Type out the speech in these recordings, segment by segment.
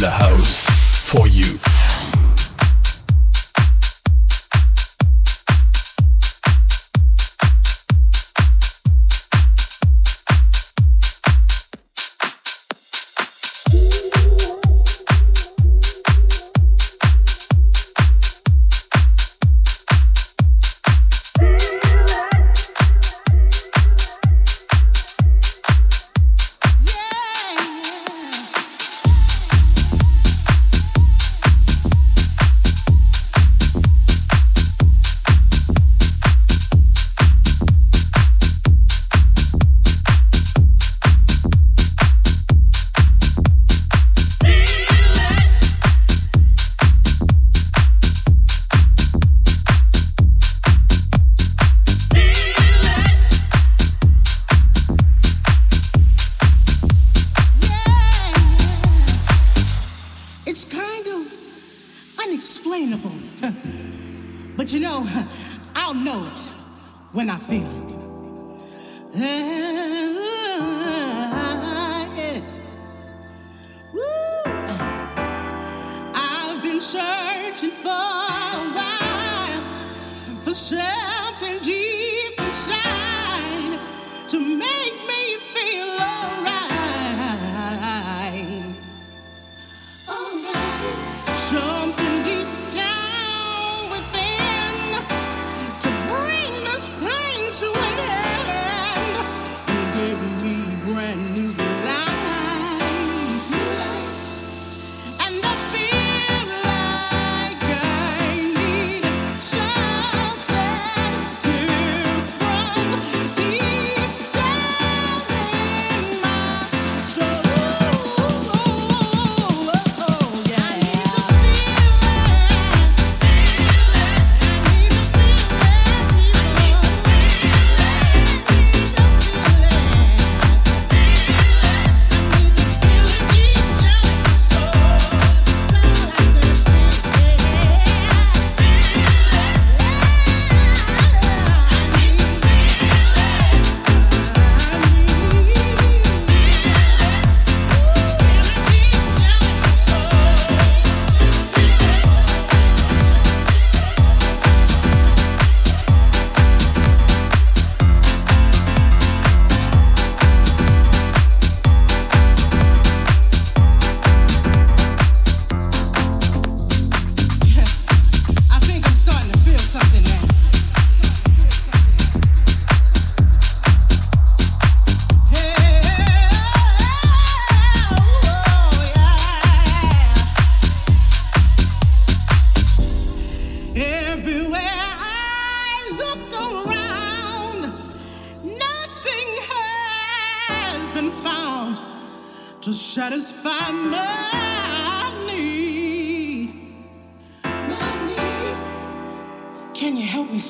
La House. For you.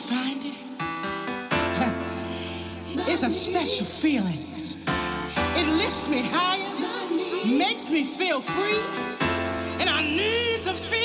find it? It's a special feeling. It lifts me higher, makes me feel free, and I need to feel.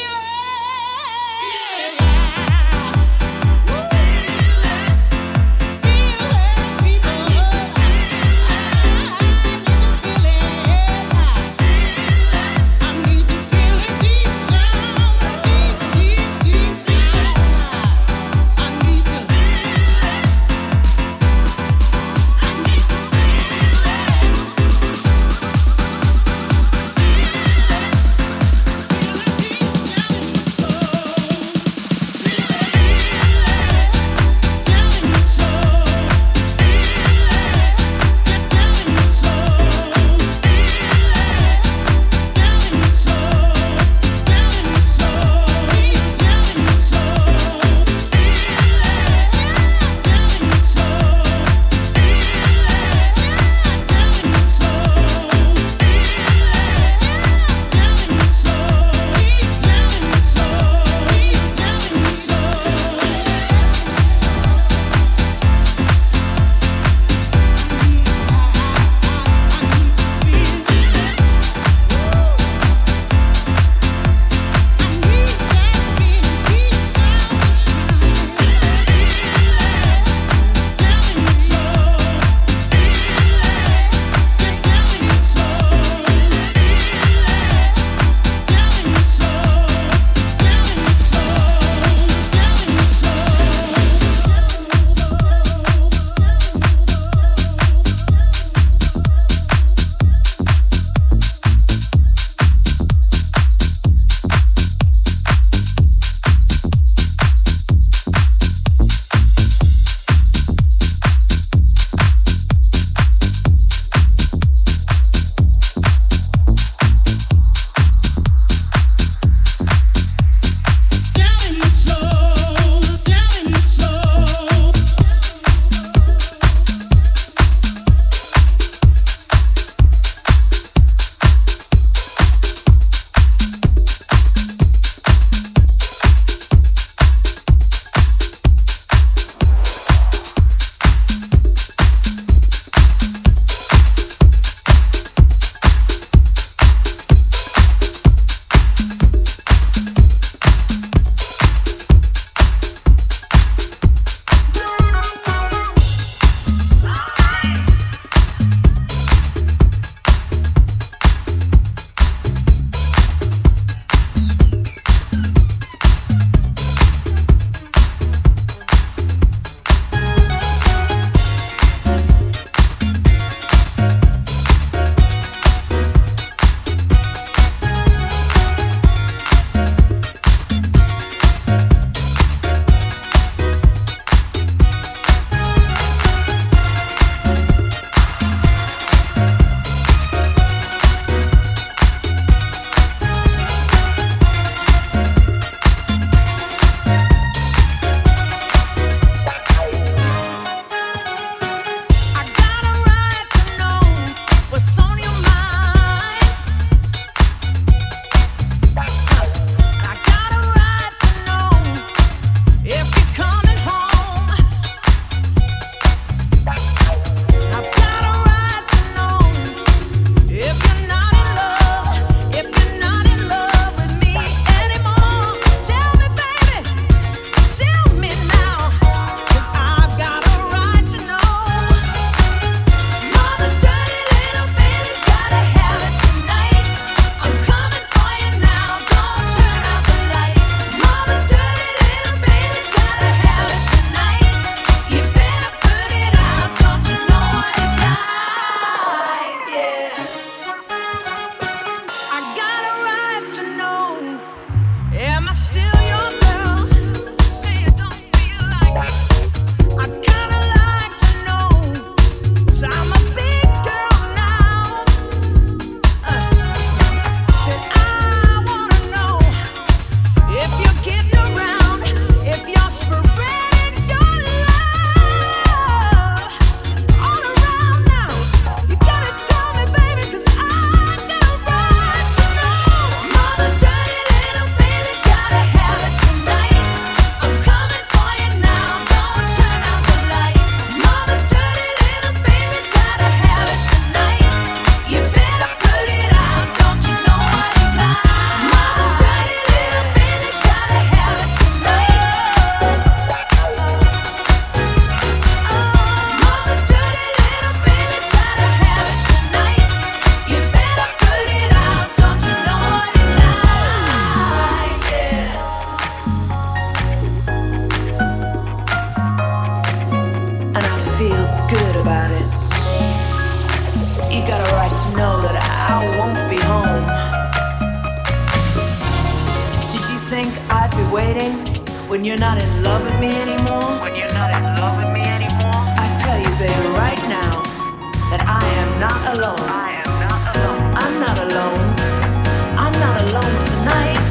When you're not in love with me anymore? When you're not in love with me anymore? I tell you, baby, right now that I am not alone. I am not alone. I'm not alone. I'm not alone tonight.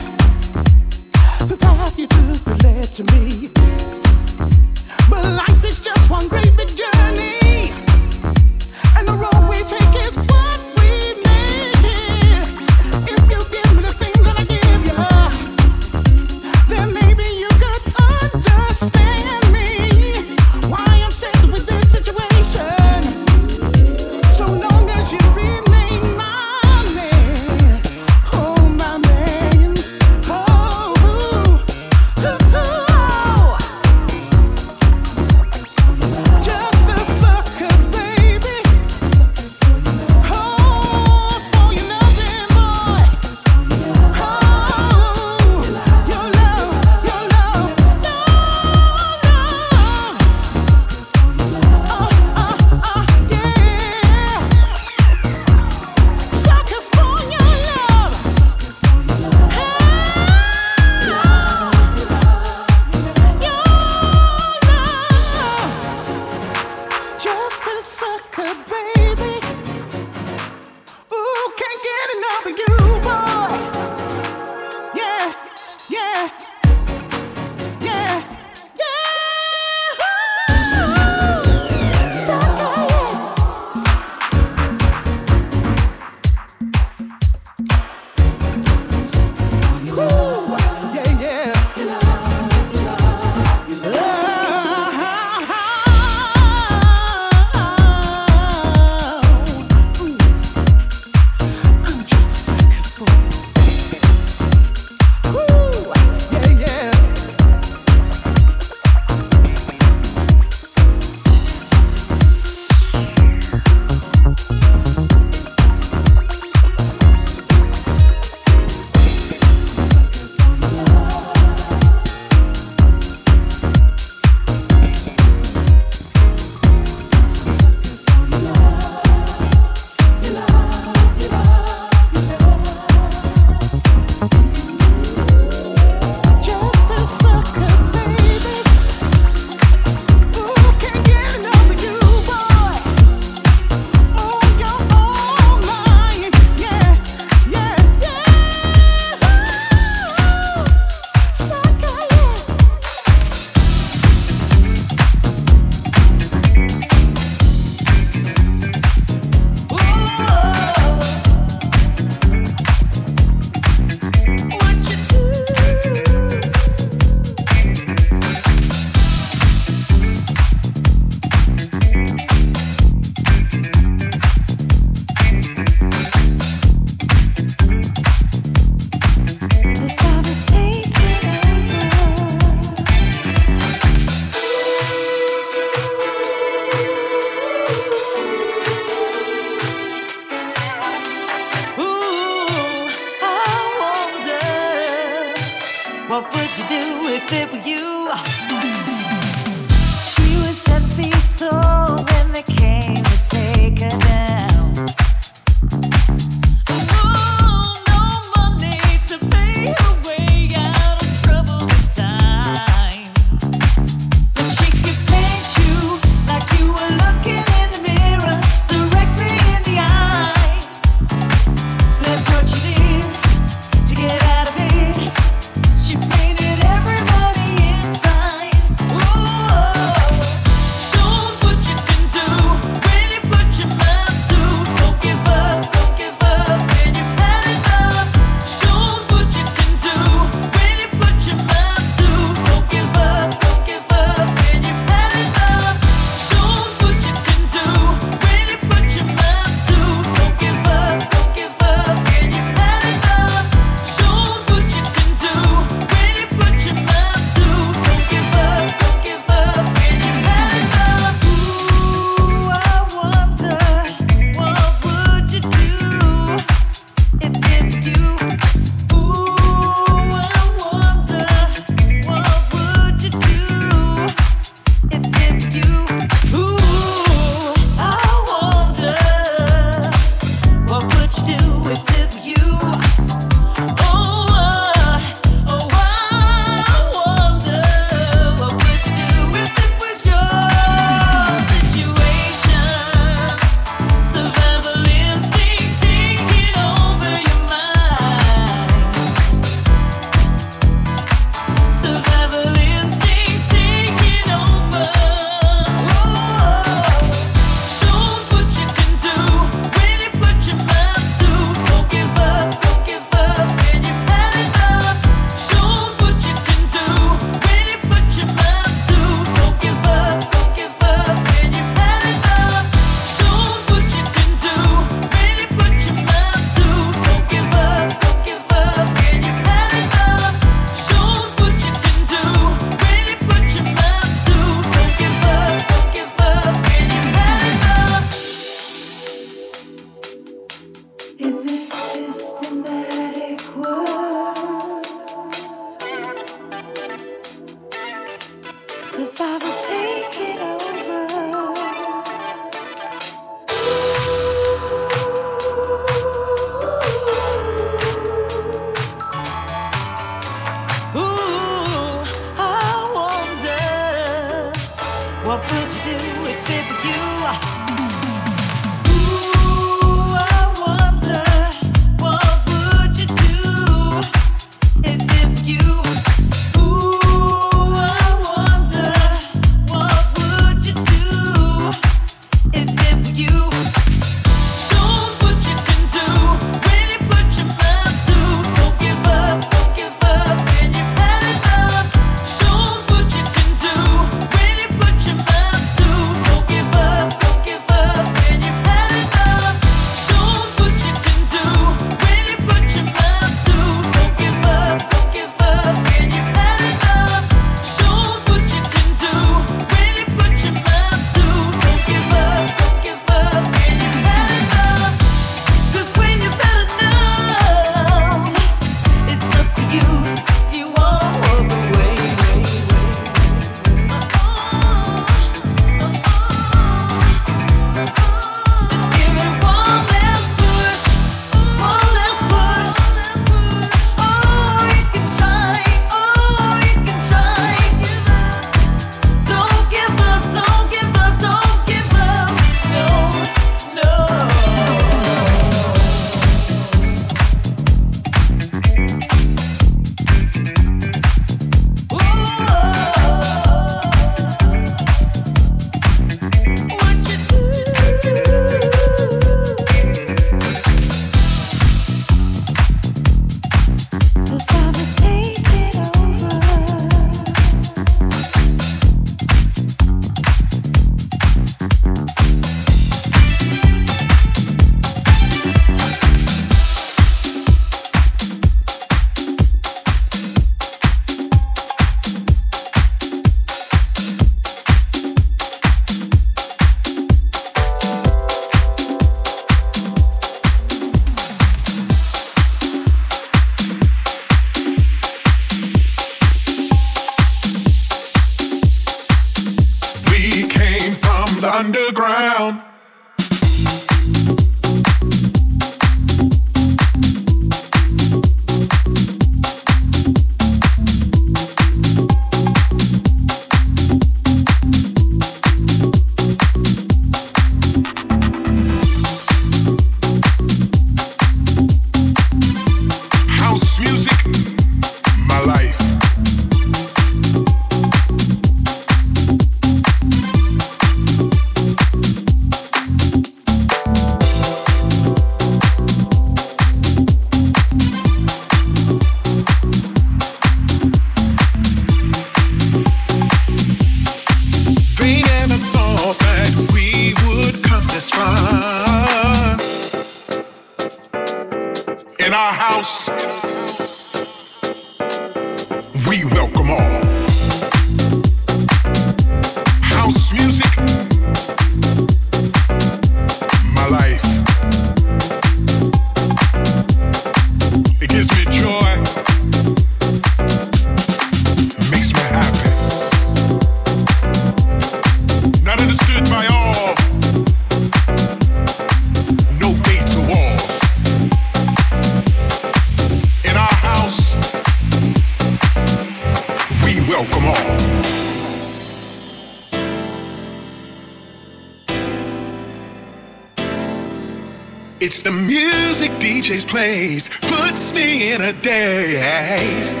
DJs place puts me in a daze.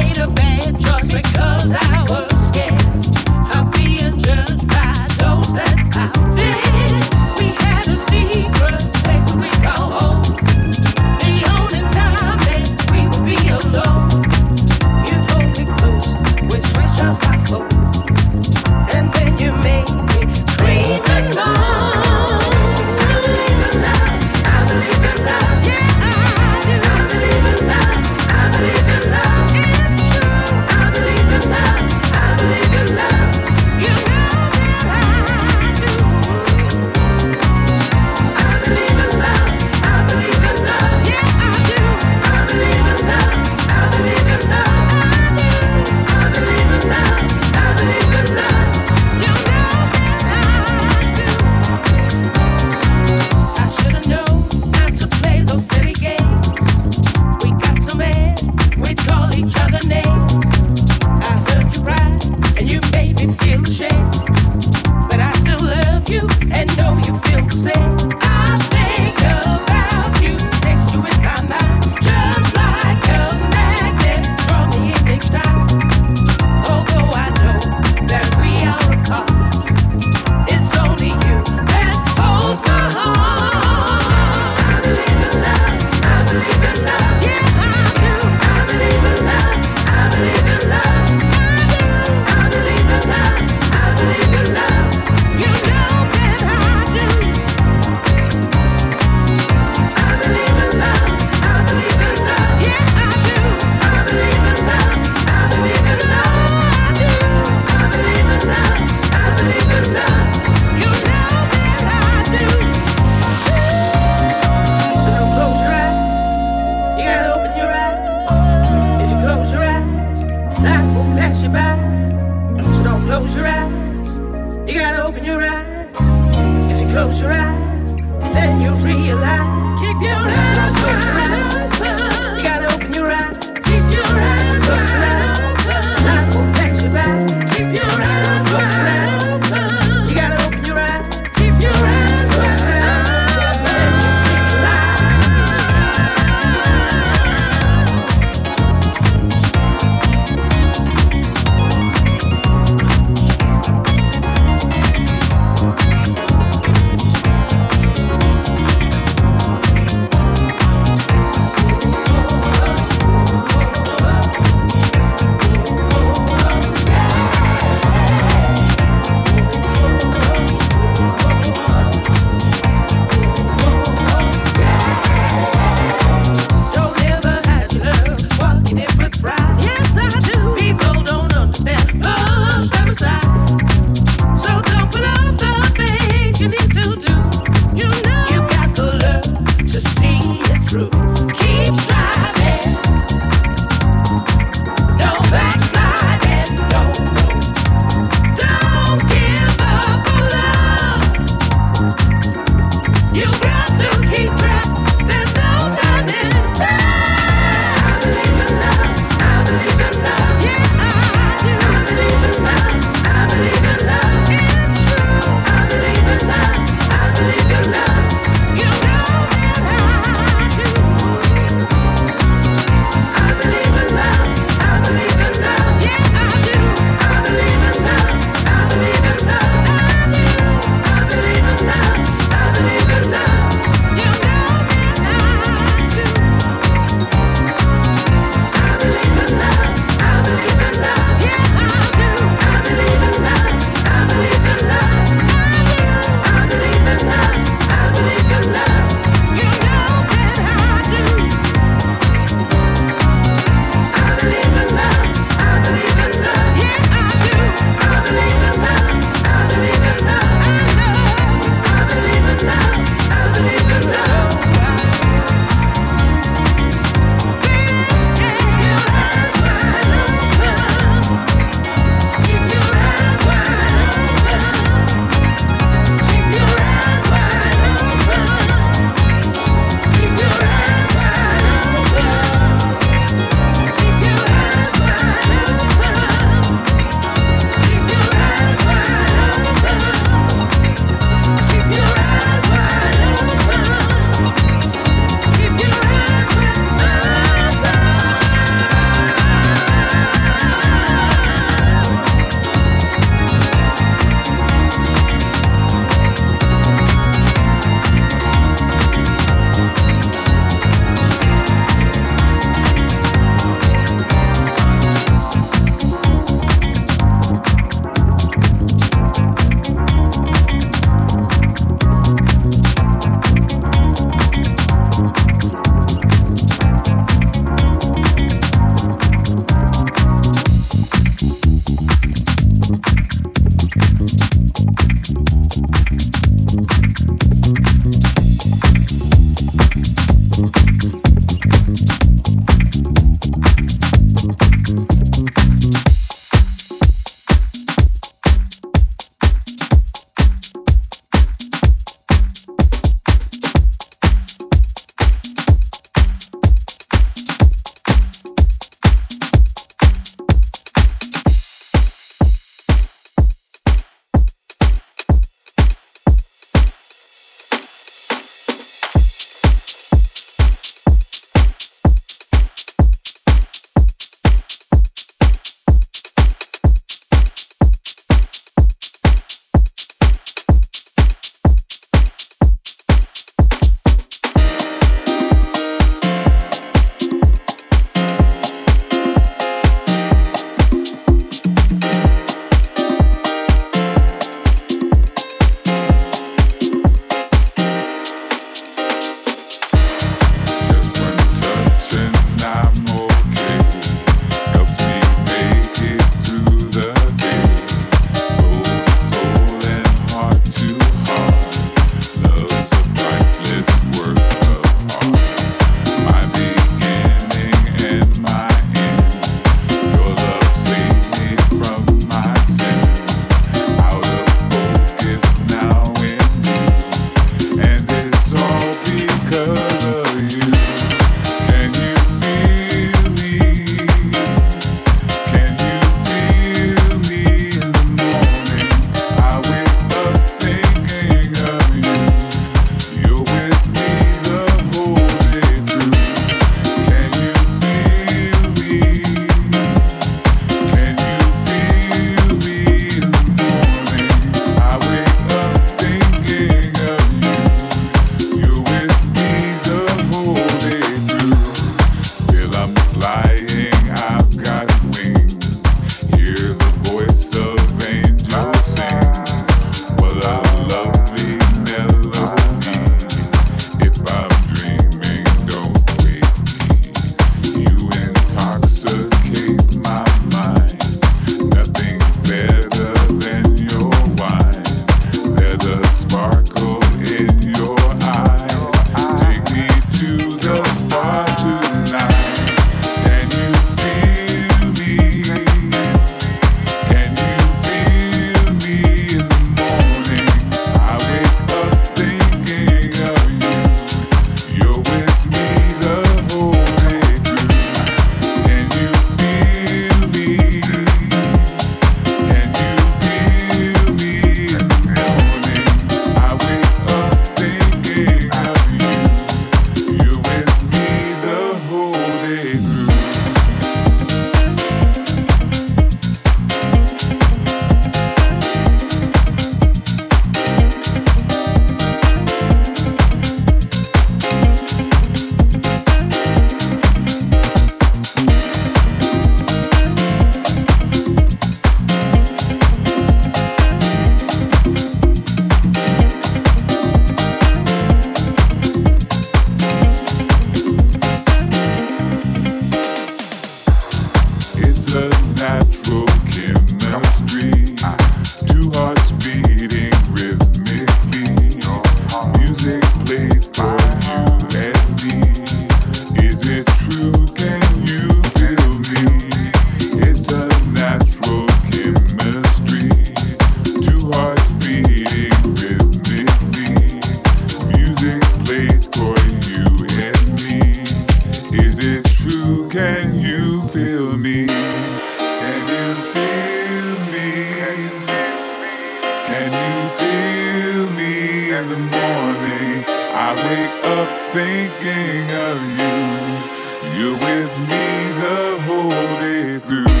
Whole